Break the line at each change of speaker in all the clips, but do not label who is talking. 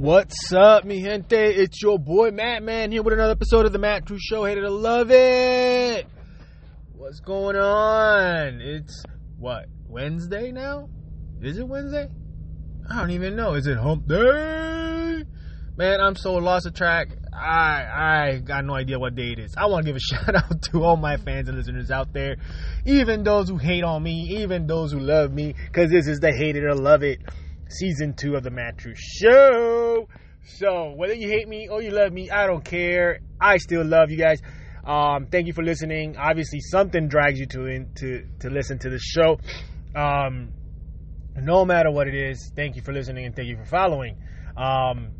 What's up, mi gente? It's your boy Madman here with another episode of the Mad Truth Show. Hated to love it. What's going on? It's what Wednesday now? Is it Wednesday? I don't even know. Is it Hump Day? Man, I'm so lost of track. I I got no idea what day it is. I want to give a shout out to all my fans and listeners out there, even those who hate on me, even those who love me, because this is the hate it or love it season two of the Mad Truth Show. So whether you hate me or you love me, I don't care. I still love you guys. Um, thank you for listening. Obviously, something drags you to in, to to listen to the show. Um, no matter what it is, thank you for listening and thank you for following. Um,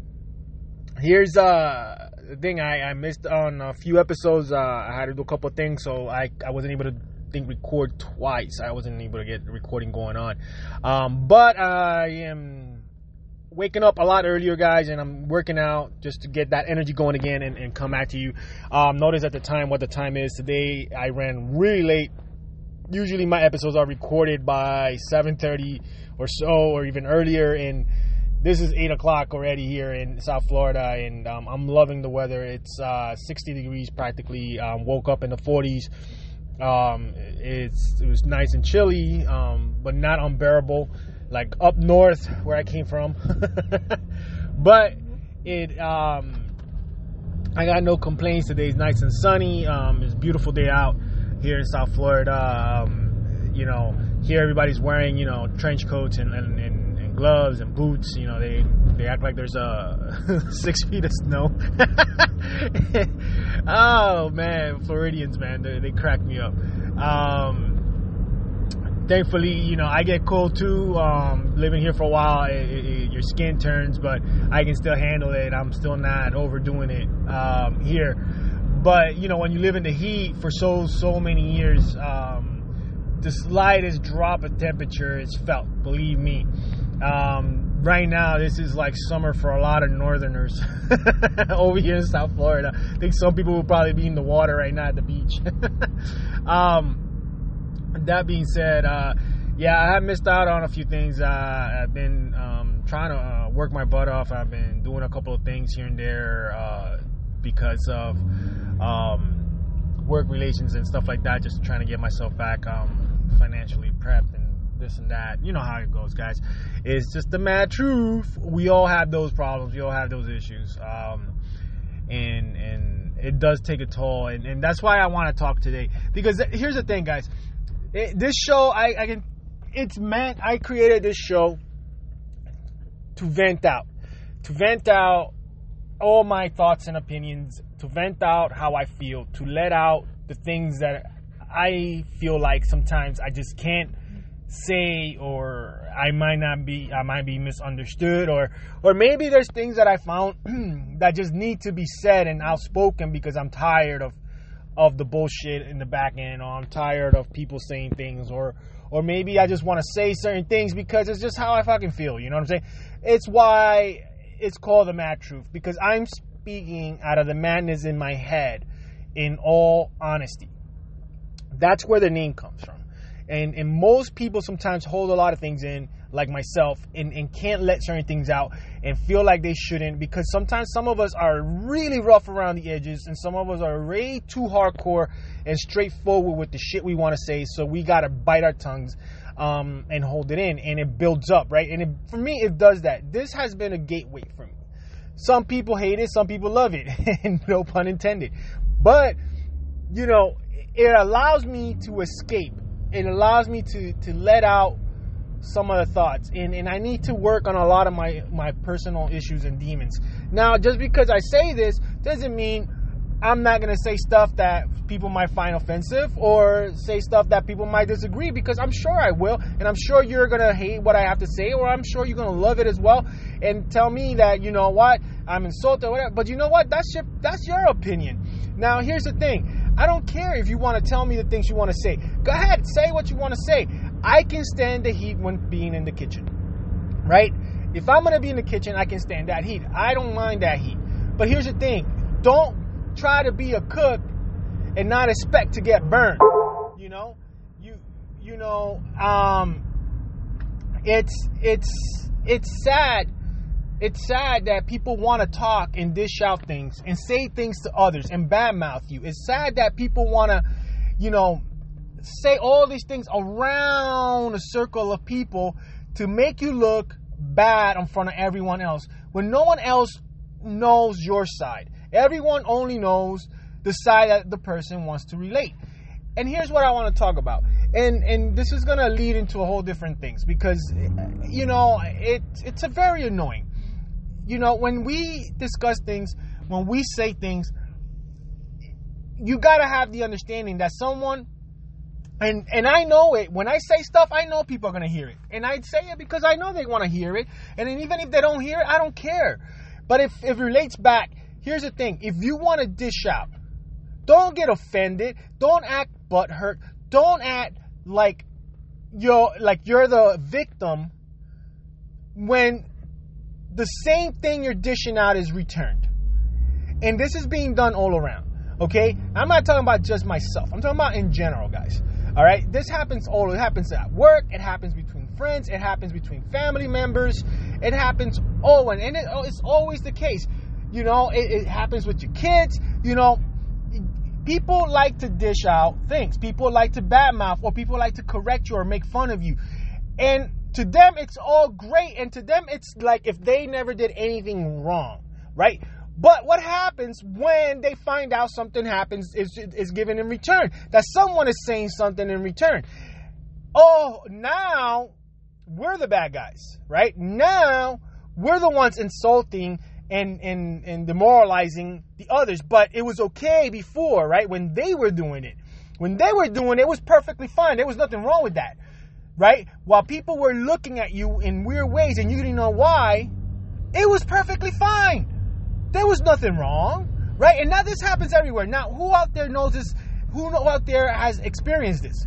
here's uh the thing I, I missed on a few episodes. Uh, I had to do a couple things, so I I wasn't able to think record twice. I wasn't able to get recording going on. Um, but I am waking up a lot earlier, guys, and I'm working out just to get that energy going again and, and come back to you. Um, notice at the time what the time is today. I ran really late. Usually my episodes are recorded by 7:30 or so, or even earlier. And this is eight o'clock already here in South Florida, and um, I'm loving the weather. It's uh, 60 degrees practically. Um, woke up in the 40s. Um, it's it was nice and chilly, um, but not unbearable, like up north where I came from. but it, um, I got no complaints. Today's nice and sunny. Um, it's a beautiful day out here in South Florida. Um, you know, here everybody's wearing you know trench coats and, and, and, and gloves and boots. You know, they they act like there's a six feet of snow. oh man, Floridians, man, they, they crack me up. Um, thankfully, you know, I get cold too. Um, living here for a while, it, it, your skin turns, but I can still handle it. I'm still not overdoing it um, here. But you know, when you live in the heat for so so many years, um, the slightest drop of temperature is felt. Believe me. Um, right now this is like summer for a lot of northerners over here in South Florida. I think some people will probably be in the water right now at the beach. um, that being said, uh, yeah, I have missed out on a few things. Uh, I've been um, trying to uh, work my butt off. I've been doing a couple of things here and there uh, because of um, work relations and stuff like that. Just trying to get myself back um, financially prepped this and that. You know how it goes, guys. It's just the mad truth. We all have those problems. We all have those issues. Um, and and it does take a toll. And, and that's why I want to talk today. Because here's the thing, guys. It, this show, I, I can. It's meant. I created this show to vent out, to vent out all my thoughts and opinions, to vent out how I feel, to let out the things that I feel like sometimes I just can't say or I might not be I might be misunderstood or or maybe there's things that I found that just need to be said and outspoken because I'm tired of of the bullshit in the back end or I'm tired of people saying things or or maybe I just want to say certain things because it's just how I fucking feel, you know what I'm saying? It's why it's called the mad truth because I'm speaking out of the madness in my head in all honesty. That's where the name comes from and and most people sometimes hold a lot of things in like myself and, and can't let certain things out and feel like they shouldn't because sometimes some of us are really rough around the edges and some of us are way too hardcore and straightforward with the shit we want to say so we gotta bite our tongues um, and hold it in and it builds up right? And it, for me it does that. This has been a gateway for me. Some people hate it some people love it no pun intended. But you know it allows me to escape it allows me to to let out some of the thoughts. And, and i need to work on a lot of my my personal issues and demons. Now just because i say this doesn't mean i'm not going to say stuff that people might find offensive or say stuff that people might disagree because i'm sure i will. And i'm sure you're going to hate what i have to say or i'm sure you're going to love it as well. And tell me that you know what i'm insulted whatever. But you know what? That's your that's your opinion. Now here's the thing I don't care if you want to tell me the things you want to say. Go ahead, say what you want to say. I can stand the heat when being in the kitchen, right? If I'm going to be in the kitchen, I can stand that heat. I don't mind that heat. But here's the thing don't try to be a cook and not expect to get burned. You know? You, you know, um, it's, it's, it's sad it's sad that people want to talk and dish out things and say things to others and badmouth you. It's sad that people want to, you know, say all these things around a circle of people to make you look bad in front of everyone else when no one else knows your side. Everyone only knows the side that the person wants to relate. And here's what I want to talk about. And and this is going to lead into a whole different things because you know, it it's a very annoying. You know, when we discuss things, when we say things, you got to have the understanding that someone and and I know it. When I say stuff, I know people are gonna hear it, and I say it because I know they want to hear it. And even if they don't hear it, I don't care. But if, if it relates back, here's the thing: if you want to dish out, don't get offended. Don't act butthurt. Don't act like you're like you're the victim when the same thing you're dishing out is returned. And this is being done all around. Okay? I'm not talking about just myself. I'm talking about in general, guys. All right? This happens all it happens at work, it happens between friends, it happens between family members, it happens oh, all and it, oh, it's always the case. You know, it, it happens with your kids, you know, people like to dish out things. People like to badmouth or people like to correct you or make fun of you. And to them, it's all great. And to them, it's like if they never did anything wrong, right? But what happens when they find out something happens is, is given in return? That someone is saying something in return. Oh, now we're the bad guys, right? Now we're the ones insulting and, and, and demoralizing the others. But it was okay before, right? When they were doing it. When they were doing it, it was perfectly fine. There was nothing wrong with that, right? While people were looking at you in weird ways and you didn't know why, it was perfectly fine. There was nothing wrong, right? And now this happens everywhere. Now, who out there knows this? Who out there has experienced this?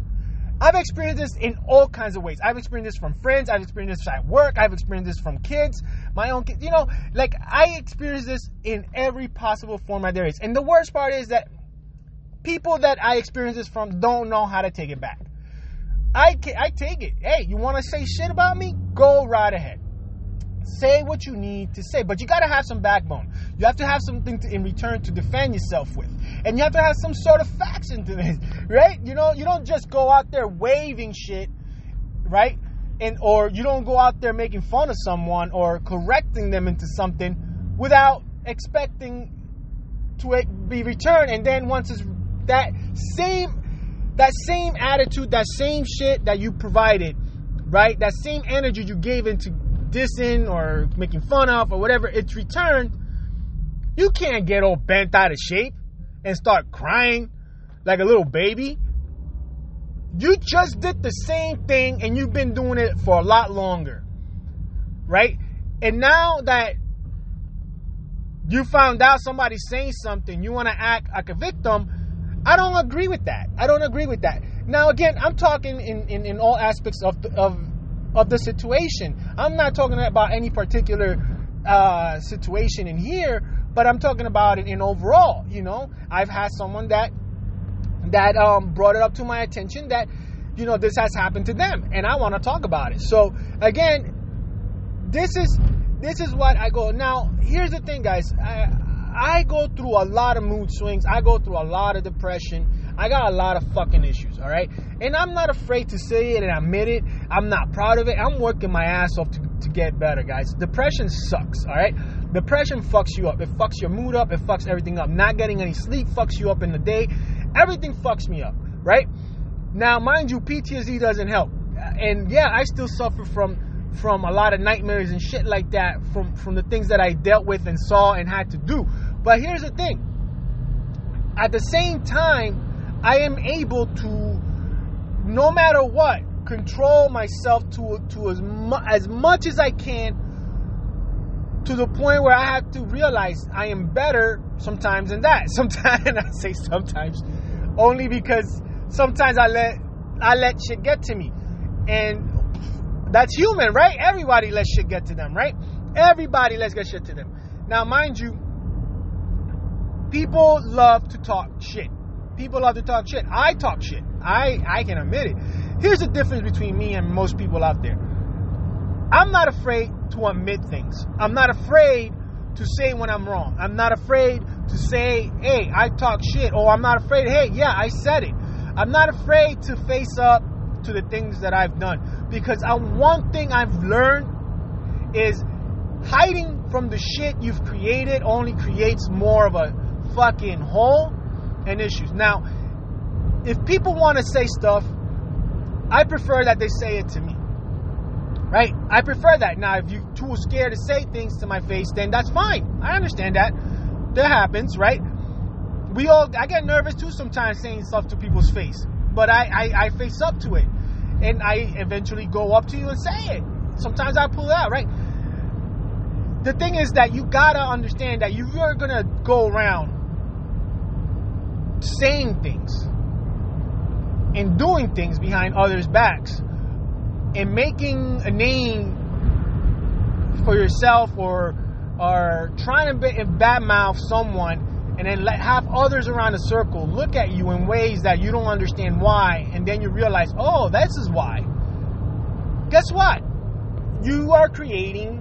I've experienced this in all kinds of ways. I've experienced this from friends. I've experienced this at work. I've experienced this from kids, my own kids. You know, like I experience this in every possible format there is. And the worst part is that people that I experience this from don't know how to take it back. I, I take it. Hey, you want to say shit about me? Go right ahead. Say what you need to say, but you got to have some backbone. You have to have something to, in return to defend yourself with. And you have to have some sort of facts into this, right? You know, you don't just go out there waving shit, right? And or you don't go out there making fun of someone or correcting them into something without expecting to eh, be returned. And then once it's that same that same attitude, that same shit that you provided, right? That same energy you gave into dissing or making fun of or whatever, it's returned. You can't get all bent out of shape and start crying like a little baby. You just did the same thing and you've been doing it for a lot longer. Right? And now that you found out somebody's saying something, you want to act like a victim, I don't agree with that. I don't agree with that. Now, again, I'm talking in, in, in all aspects of, the, of of the situation. I'm not talking about any particular uh, situation in here, but I'm talking about it in overall. You know, I've had someone that that um, brought it up to my attention that you know this has happened to them, and I want to talk about it. So again, this is this is what I go. Now, here's the thing, guys. I, I go through a lot of mood swings. I go through a lot of depression. I got a lot of fucking issues, all right? And I'm not afraid to say it and admit it. I'm not proud of it. I'm working my ass off to, to get better, guys. Depression sucks, all right? Depression fucks you up. It fucks your mood up. It fucks everything up. Not getting any sleep fucks you up in the day. Everything fucks me up, right? Now, mind you, PTSD doesn't help. And yeah, I still suffer from from a lot of nightmares and shit like that from from the things that I dealt with and saw and had to do. But here's the thing. At the same time, I am able to, no matter what, control myself to to as mu- as much as I can to the point where I have to realize I am better sometimes than that. Sometimes I say sometimes only because sometimes I let I let shit get to me. And that's human, right? Everybody lets shit get to them, right? Everybody lets get shit to them. Now, mind you, people love to talk shit. People love to talk shit. I talk shit. I, I can admit it. Here's the difference between me and most people out there. I'm not afraid to admit things. I'm not afraid to say when I'm wrong. I'm not afraid to say, hey, I talk shit. Or I'm not afraid, hey, yeah, I said it. I'm not afraid to face up to the things that I've done. Because I, one thing I've learned is hiding from the shit you've created only creates more of a fucking hole and issues. Now, if people want to say stuff, I prefer that they say it to me. Right? I prefer that. Now, if you're too scared to say things to my face, then that's fine. I understand that. That happens, right? We all, I get nervous too sometimes saying stuff to people's face, but I, I, I face up to it. And I eventually go up to you and say it. Sometimes I pull it out, right? The thing is that you gotta understand that you're gonna go around saying things and doing things behind others' backs and making a name for yourself or or trying to badmouth someone and then let have others around the circle look at you in ways that you don't understand why and then you realize oh this is why guess what you are creating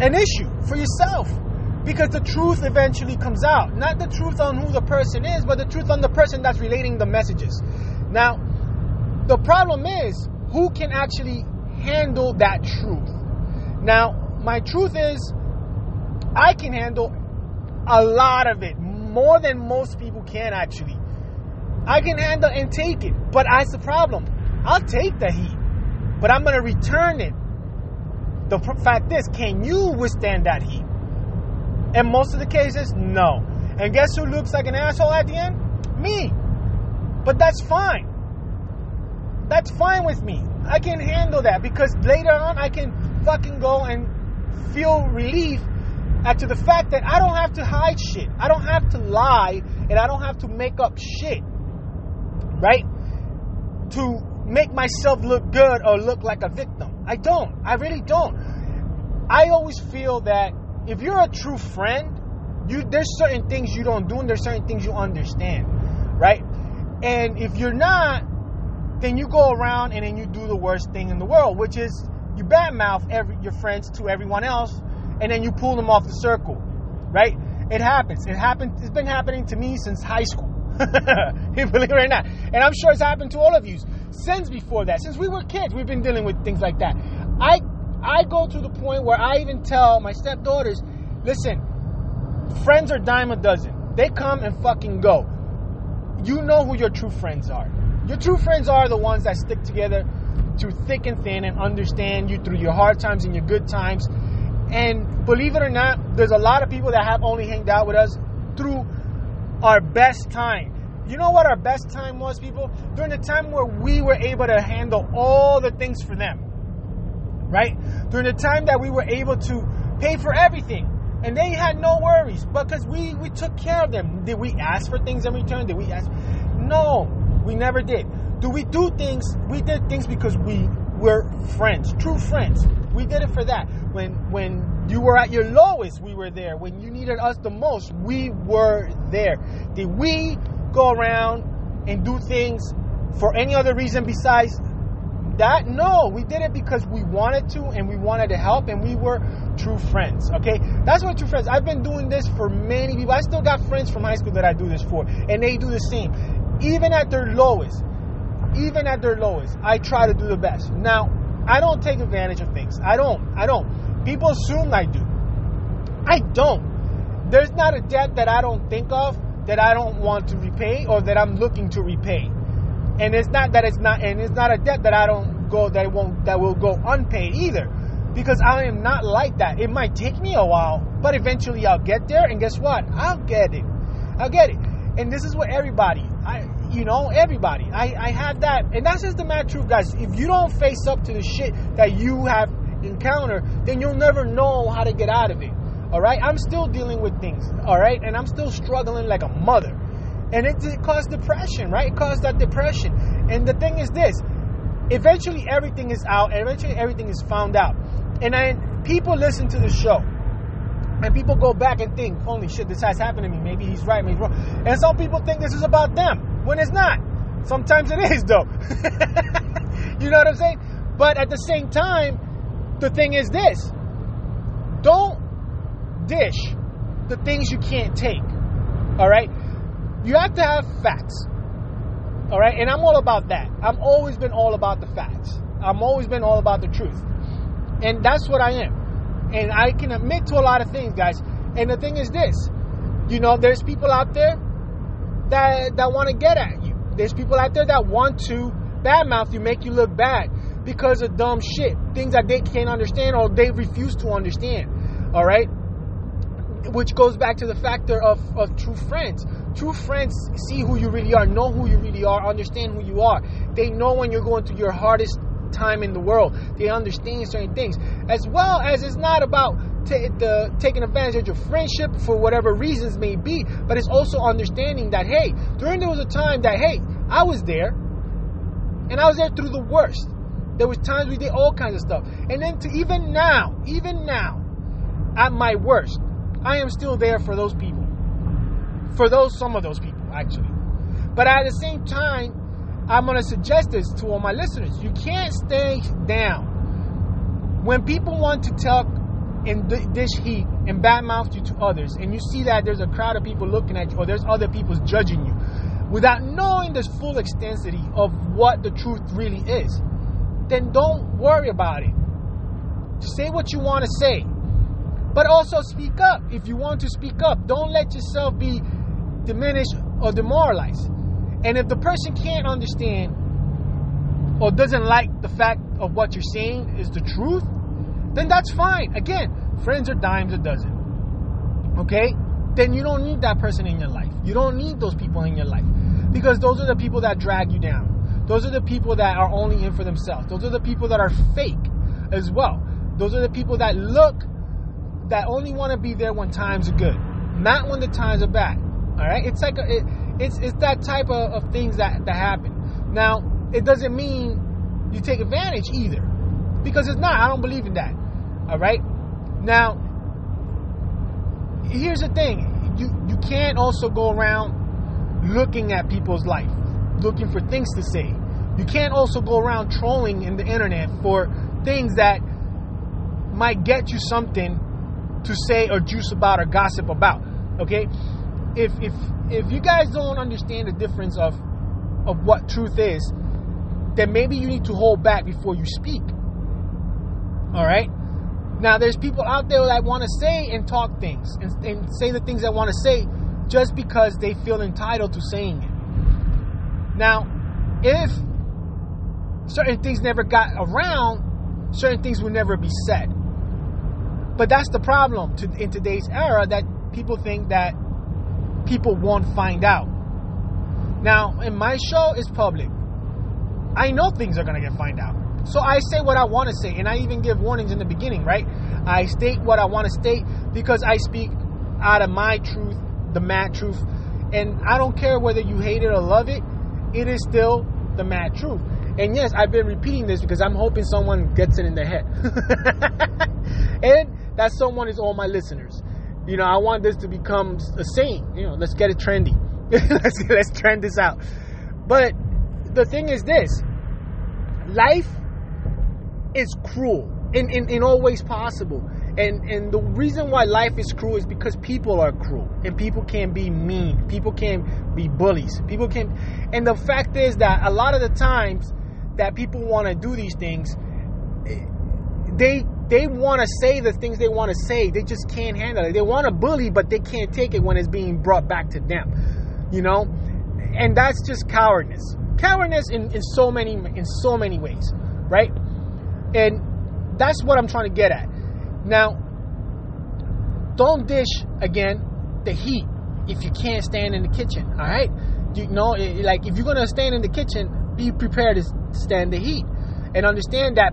an issue for yourself because the truth eventually comes out. Not the truth on who the person is, but the truth on the person that's relating the messages. Now, the problem is who can actually handle that truth. Now, my truth is I can handle a lot of it, more than most people can actually. I can handle and take it, but that's the problem. I'll take the heat, but I'm going to return it. The fact is, can you withstand that heat? And most of the cases, no. And guess who looks like an asshole at the end? Me. But that's fine. That's fine with me. I can handle that because later on I can fucking go and feel relief to the fact that I don't have to hide shit. I don't have to lie and I don't have to make up shit. Right? To make myself look good or look like a victim. I don't. I really don't. I always feel that if you're a true friend, you there's certain things you don't do and there's certain things you understand, right? And if you're not, then you go around and then you do the worst thing in the world, which is you badmouth every your friends to everyone else, and then you pull them off the circle, right? It happens. It happened. It's been happening to me since high school. Believe it or not, and I'm sure it's happened to all of you since before that. Since we were kids, we've been dealing with things like that. I I go to the point where I even tell my stepdaughters, listen, friends are dime a dozen. They come and fucking go. You know who your true friends are. Your true friends are the ones that stick together through thick and thin and understand you through your hard times and your good times. And believe it or not, there's a lot of people that have only hanged out with us through our best time. You know what our best time was, people? During the time where we were able to handle all the things for them right? During the time that we were able to pay for everything. And they had no worries because we, we took care of them. Did we ask for things in return? Did we ask? No, we never did. Do we do things? We did things because we were friends, true friends. We did it for that. When when you were at your lowest, we were there. When you needed us the most, we were there. Did we go around and do things for any other reason besides that? No, we did it because we wanted to and we wanted to help and we were true friends. Okay, that's what true friends. I've been doing this for many people. I still got friends from high school that I do this for, and they do the same. Even at their lowest, even at their lowest, I try to do the best. Now, I don't take advantage of things. I don't. I don't. People assume I do. I don't. There's not a debt that I don't think of that I don't want to repay or that I'm looking to repay and it's not that it's not and it's not a debt that I don't go that won't that will go unpaid either because I am not like that. It might take me a while, but eventually I'll get there and guess what? I'll get it. I'll get it. And this is what everybody, you know, everybody. I I have that and that's just the mad truth guys. If you don't face up to the shit that you have encountered, then you'll never know how to get out of it. All right? I'm still dealing with things, all right? And I'm still struggling like a mother and it, it caused depression, right? It caused that depression. And the thing is this: eventually everything is out, eventually everything is found out. And then people listen to the show, and people go back and think, "Holy shit, this has happened to me. Maybe he's right, maybe he's wrong." And some people think this is about them when it's not. Sometimes it is, though. you know what I'm saying? But at the same time, the thing is this don't dish the things you can't take. All right? You have to have facts. All right? And I'm all about that. I've always been all about the facts. I've always been all about the truth. And that's what I am. And I can admit to a lot of things, guys. And the thing is this you know, there's people out there that, that want to get at you. There's people out there that want to badmouth you, make you look bad because of dumb shit, things that they can't understand or they refuse to understand. All right? Which goes back to the factor of, of true friends. True friends see who you really are, know who you really are, understand who you are. They know when you're going through your hardest time in the world. They understand certain things. As well as it's not about t- the, taking advantage of friendship for whatever reasons may be, but it's also understanding that, hey, during there was a time that, hey, I was there, and I was there through the worst. There was times we did all kinds of stuff. And then to even now, even now, at my worst, I am still there for those people. For those, some of those people, actually. But at the same time, I'm going to suggest this to all my listeners. You can't stay down. When people want to talk in dish heat and badmouth you to others, and you see that there's a crowd of people looking at you, or there's other people judging you, without knowing the full extensity of what the truth really is, then don't worry about it. Say what you want to say. But also speak up if you want to speak up. Don't let yourself be diminished or demoralized. And if the person can't understand or doesn't like the fact of what you're saying is the truth, then that's fine. Again, friends are dimes a dozen. Okay? Then you don't need that person in your life. You don't need those people in your life. Because those are the people that drag you down. Those are the people that are only in for themselves. Those are the people that are fake as well. Those are the people that look, that only want to be there when times are good, not when the times are bad. All right? It's like, a, it, it's, it's that type of, of things that, that happen. Now, it doesn't mean you take advantage either. Because it's not. I don't believe in that. All right? Now, here's the thing. You you can't also go around looking at people's life, looking for things to say. You can't also go around trolling in the internet for things that might get you something to say or juice about or gossip about. Okay? If if if you guys don't understand the difference of of what truth is, then maybe you need to hold back before you speak. All right? Now, there's people out there that want to say and talk things and, and say the things they want to say just because they feel entitled to saying it. Now, if certain things never got around, certain things will never be said. But that's the problem to, in today's era that people think that people won't find out. Now, in my show is public. I know things are gonna get find out. So I say what I want to say, and I even give warnings in the beginning, right? I state what I want to state because I speak out of my truth, the mad truth. And I don't care whether you hate it or love it, it is still the mad truth. And yes, I've been repeating this because I'm hoping someone gets it in their head. and that someone is all my listeners. You know, I want this to become a saying. You know, let's get it trendy. let's let's trend this out. But the thing is this: life is cruel in, in, in all ways possible. And and the reason why life is cruel is because people are cruel and people can be mean. People can be bullies. People can and the fact is that a lot of the times that people want to do these things eh, they they want to say the things they want to say. They just can't handle it. They want to bully but they can't take it when it's being brought back to them. You know? And that's just cowardness. Cowardness in, in so many in so many ways, right? And that's what I'm trying to get at. Now, don't dish again the heat if you can't stand in the kitchen. All right, you know, like if you're gonna stand in the kitchen, be prepared to stand the heat, and understand that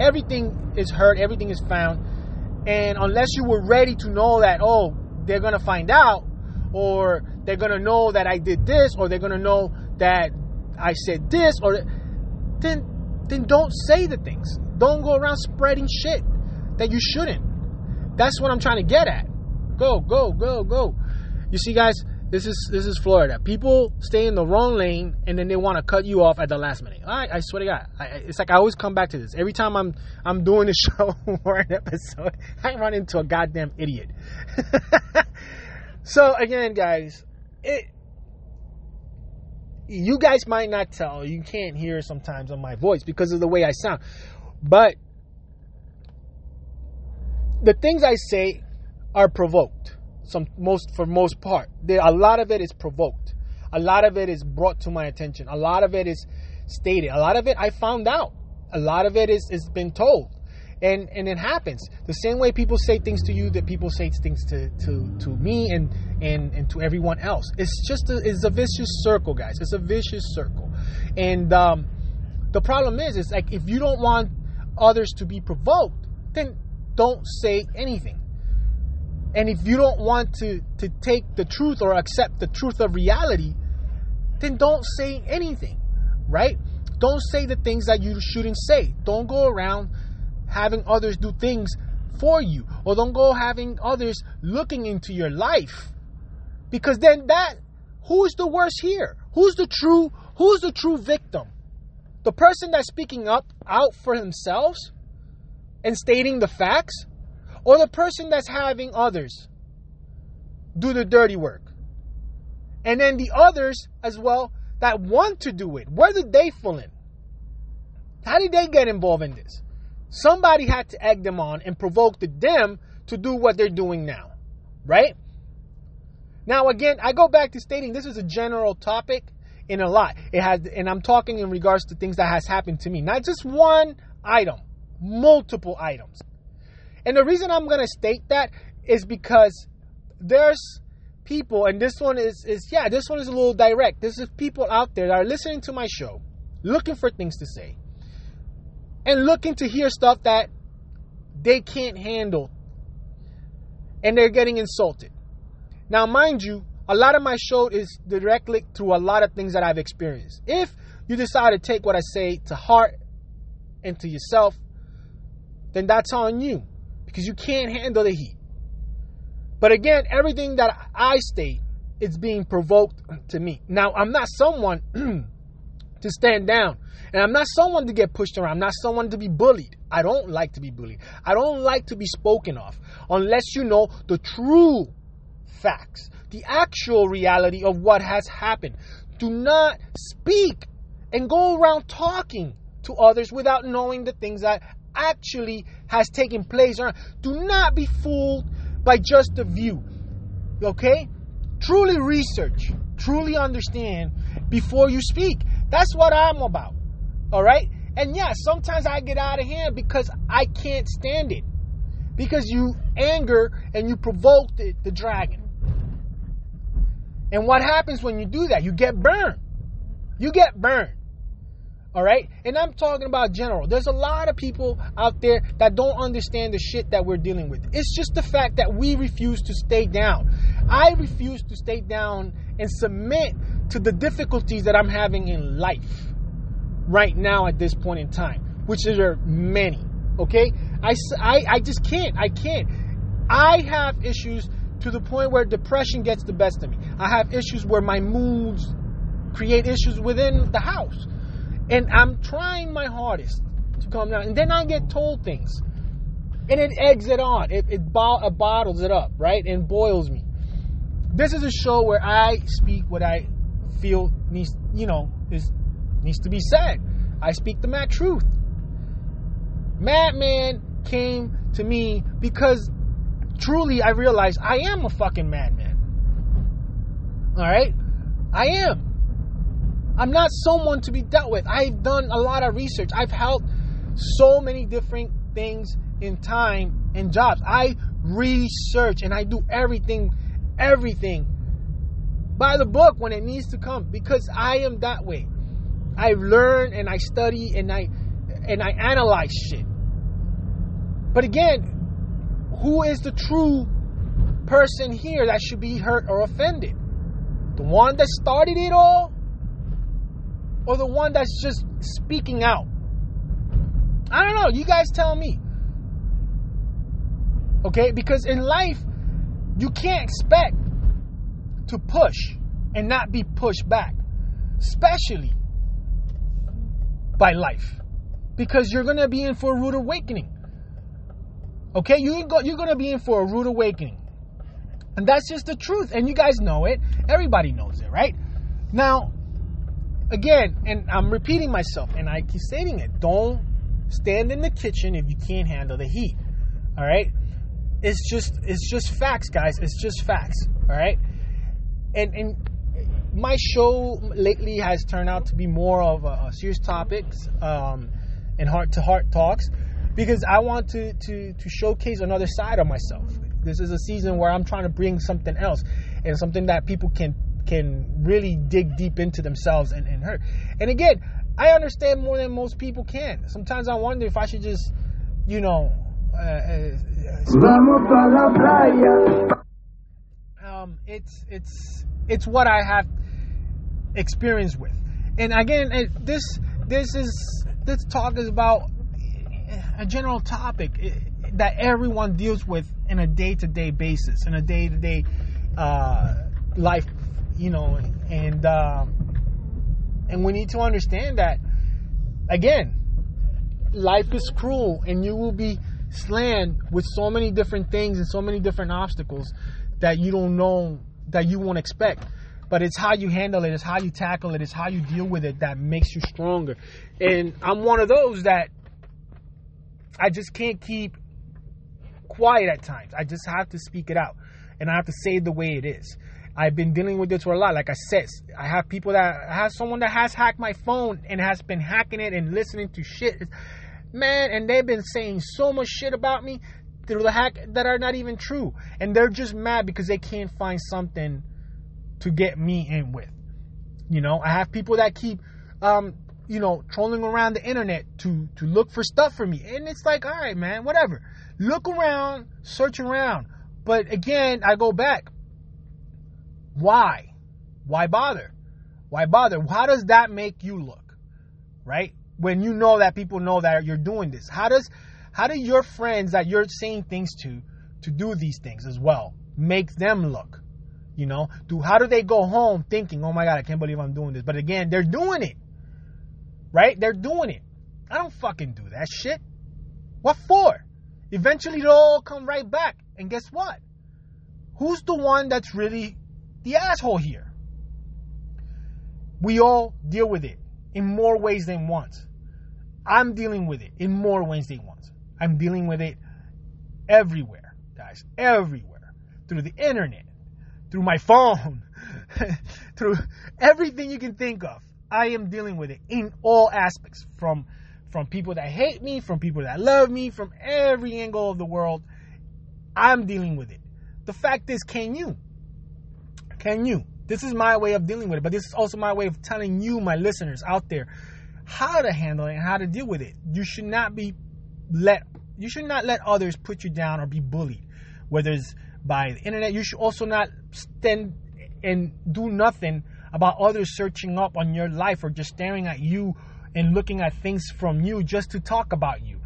everything is heard, everything is found, and unless you were ready to know that, oh, they're gonna find out, or they're gonna know that I did this, or they're gonna know that I said this, or then then don't say the things. Don't go around spreading shit that you shouldn't. That's what I'm trying to get at. Go, go, go, go. You see, guys, This is this is Florida. People stay in the wrong lane and then they want to cut you off at the last minute. I, I swear to God, I, it's like I always come back to this. Every time I'm I'm doing a show or an episode, I run into a goddamn idiot. so again, guys, it you guys might not tell, you can't hear sometimes on my voice because of the way I sound, but the things I say are provoked some most for most part. There a lot of it is provoked. A lot of it is brought to my attention. A lot of it is stated. A lot of it I found out. A lot of it is is been told. And and it happens. The same way people say things to you that people say things to to, to me and, and and to everyone else. It's just a, it's a vicious circle, guys. It's a vicious circle. And um, the problem is, it's like if you don't want others to be provoked, then don't say anything and if you don't want to, to take the truth or accept the truth of reality, then don't say anything, right? Don't say the things that you shouldn't say. Don't go around having others do things for you, or don't go having others looking into your life. Because then that, who's the worst here? Who's the true, who's the true victim? The person that's speaking up out for themselves and stating the facts? Or the person that's having others do the dirty work. And then the others as well that want to do it. Where did they fall in? How did they get involved in this? Somebody had to egg them on and provoke them to do what they're doing now, right? Now, again, I go back to stating this is a general topic in a lot. It has, and I'm talking in regards to things that has happened to me, not just one item, multiple items. And the reason I'm going to state that is because there's people, and this one is, is, yeah, this one is a little direct. This is people out there that are listening to my show, looking for things to say, and looking to hear stuff that they can't handle, and they're getting insulted. Now, mind you, a lot of my show is directly through a lot of things that I've experienced. If you decide to take what I say to heart and to yourself, then that's on you because you can't handle the heat. But again, everything that I state is being provoked to me. Now, I'm not someone to stand down, and I'm not someone to get pushed around. I'm not someone to be bullied. I don't like to be bullied. I don't like to be spoken of unless you know the true facts, the actual reality of what has happened. Do not speak and go around talking to others without knowing the things that actually has taken place. Do not be fooled by just the view. Okay? Truly research, truly understand before you speak. That's what I'm about. All right? And yeah, sometimes I get out of hand because I can't stand it. Because you anger and you provoke the, the dragon. And what happens when you do that? You get burned. You get burned. All right? And I'm talking about general. There's a lot of people out there that don't understand the shit that we're dealing with. It's just the fact that we refuse to stay down. I refuse to stay down and submit to the difficulties that I'm having in life right now at this point in time, which there are many. Okay? I, I, I just can't. I can't. I have issues to the point where depression gets the best of me. I have issues where my moods create issues within the house. And I'm trying my hardest to calm down. And then I get told things. And it eggs it on. It, it, bo- it bottles it up, right? And boils me. This is a show where I speak what I feel needs, you know, is needs to be said. I speak the mad truth. Madman came to me because truly I realized I am a fucking madman. All right? I am. I'm not someone to be dealt with. I've done a lot of research. I've helped so many different things in time and jobs. I research and I do everything, everything by the book when it needs to come because I am that way. I learn and I study and I and I analyze shit. But again, who is the true person here that should be hurt or offended? The one that started it all or the one that's just speaking out? I don't know. You guys tell me. Okay? Because in life, you can't expect to push and not be pushed back, especially by life, because you're gonna be in for a rude awakening. Okay, you go, you're gonna be in for a rude awakening, and that's just the truth. And you guys know it. Everybody knows it, right? Now, again, and I'm repeating myself, and I keep stating it. Don't stand in the kitchen if you can't handle the heat. All right, it's just it's just facts, guys. It's just facts. All right, and and my show lately has turned out to be more of a, a serious topics um, and heart to heart talks because I want to, to to showcase another side of myself. This is a season where I'm trying to bring something else and something that people can can really dig deep into themselves and, and hurt. And again, I understand more than most people can. Sometimes I wonder if I should just, you know, uh, uh, um, it's it's it's what I have experience with. And again, this this is this talk is about a general topic eh, that everyone deals with in a day-to-day basis, in a day-to-day uh, life, you know, and um, and we need to understand that again, life is cruel, and you will be slammed with so many different things and so many different obstacles that you don't know that you won't expect but it's how you handle it, it's how you tackle it, it's how you deal with it that makes you stronger. And I'm one of those that I just can't keep quiet at times. I just have to speak it out and I have to say the way it is. I've been dealing with this for a lot. Like I said, I have people that I have someone that has hacked my phone and has been hacking it and listening to shit. Man, and they've been saying so much shit about me through the hack that are not even true. And they're just mad because they can't find something to get me in with. You know, I have people that keep, um, you know, trolling around the internet to to look for stuff for me, and it's like, all right, man, whatever. Look around, search around, but again, I go back. Why? Why bother? Why bother? How does that make you look? Right? When you know that people know that you're doing this, how does how do your friends that you're saying things to to do these things as well make them look? You know, do how do they go home thinking, "Oh my God, I can't believe I'm doing this"? But again, they're doing it, right? They're doing it. I don't fucking do that shit. What for? Eventually, it'll all come right back. And guess what? Who's the one that's really the asshole here? We all deal with it in more ways than once. I'm dealing with it in more ways than once. I'm dealing with it everywhere, guys, everywhere. Through the internet, through my phone, through everything you can think of. I am dealing with it in all aspects from from people that hate me, from people that love me, from every angle of the world. I'm dealing with it. The fact is, can you? Can you? This is my way of dealing with it, but this is also my way of telling you, my listeners out there, how to handle it and how to deal with it. You should not be let you should not let others put you down or be bullied, whether it's by the internet. You should also not stand and do nothing about others searching up on your life or just staring at you and looking at things from you just to talk about you.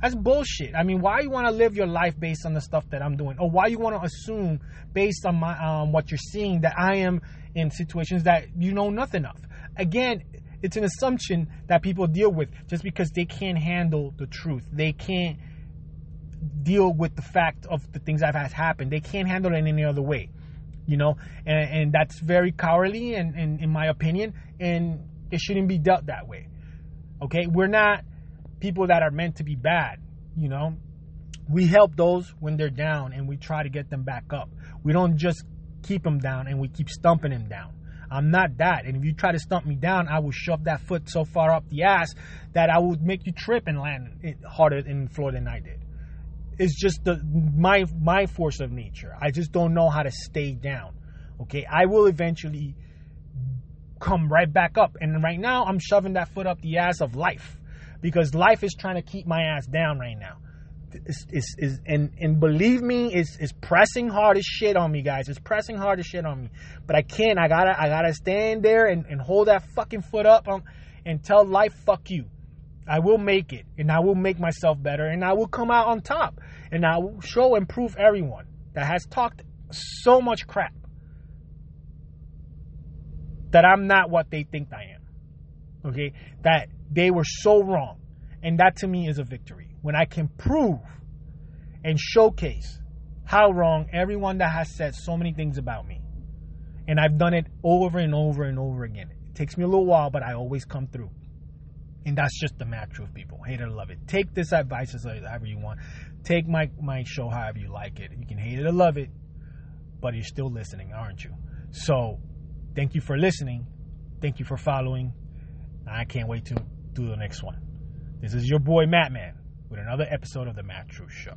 That's bullshit. I mean, why you want to live your life based on the stuff that I'm doing, or why you want to assume based on my um, what you're seeing that I am in situations that you know nothing of? Again, it's an assumption that people deal with just because they can't handle the truth. They can't deal with the fact of the things that have happened. They can't handle it in any other way, you know, and, and that's very cowardly, and, and in my opinion, and it shouldn't be dealt that way. Okay, we're not people that are meant to be bad, you know. We help those when they're down, and we try to get them back up. We don't just keep them down and we keep stumping them down. I'm not that. And if you try to stump me down, I will shove that foot so far up the ass that I will make you trip and land harder in floor than I did It's just the my my force of nature. I just don't know how to stay down. Okay, I will eventually come right back up. And right now, I'm shoving that foot up the ass of life because life is trying to keep my ass down right now. It's, it's, it's, and and believe me, it's, it's pressing hard as shit on me, guys. It's pressing hard as shit on me. But I can't. I gotta I gotta stand there and, and hold that fucking foot up and tell life fuck you. I will make it and I will make myself better and I will come out on top and I will show and prove everyone that has talked so much crap that I'm not what they think I am. Okay? That they were so wrong. And that to me is a victory. When I can prove and showcase how wrong everyone that has said so many things about me. And I've done it over and over and over again. It takes me a little while, but I always come through. And that's just the mad truth, people. Hate it or love it. Take this advice as however you want. Take my, my show however you like it. You can hate it or love it, but you're still listening, aren't you? So, thank you for listening. Thank you for following. I can't wait to do the next one. This is your boy Madman with another episode of the Mad Truth Show.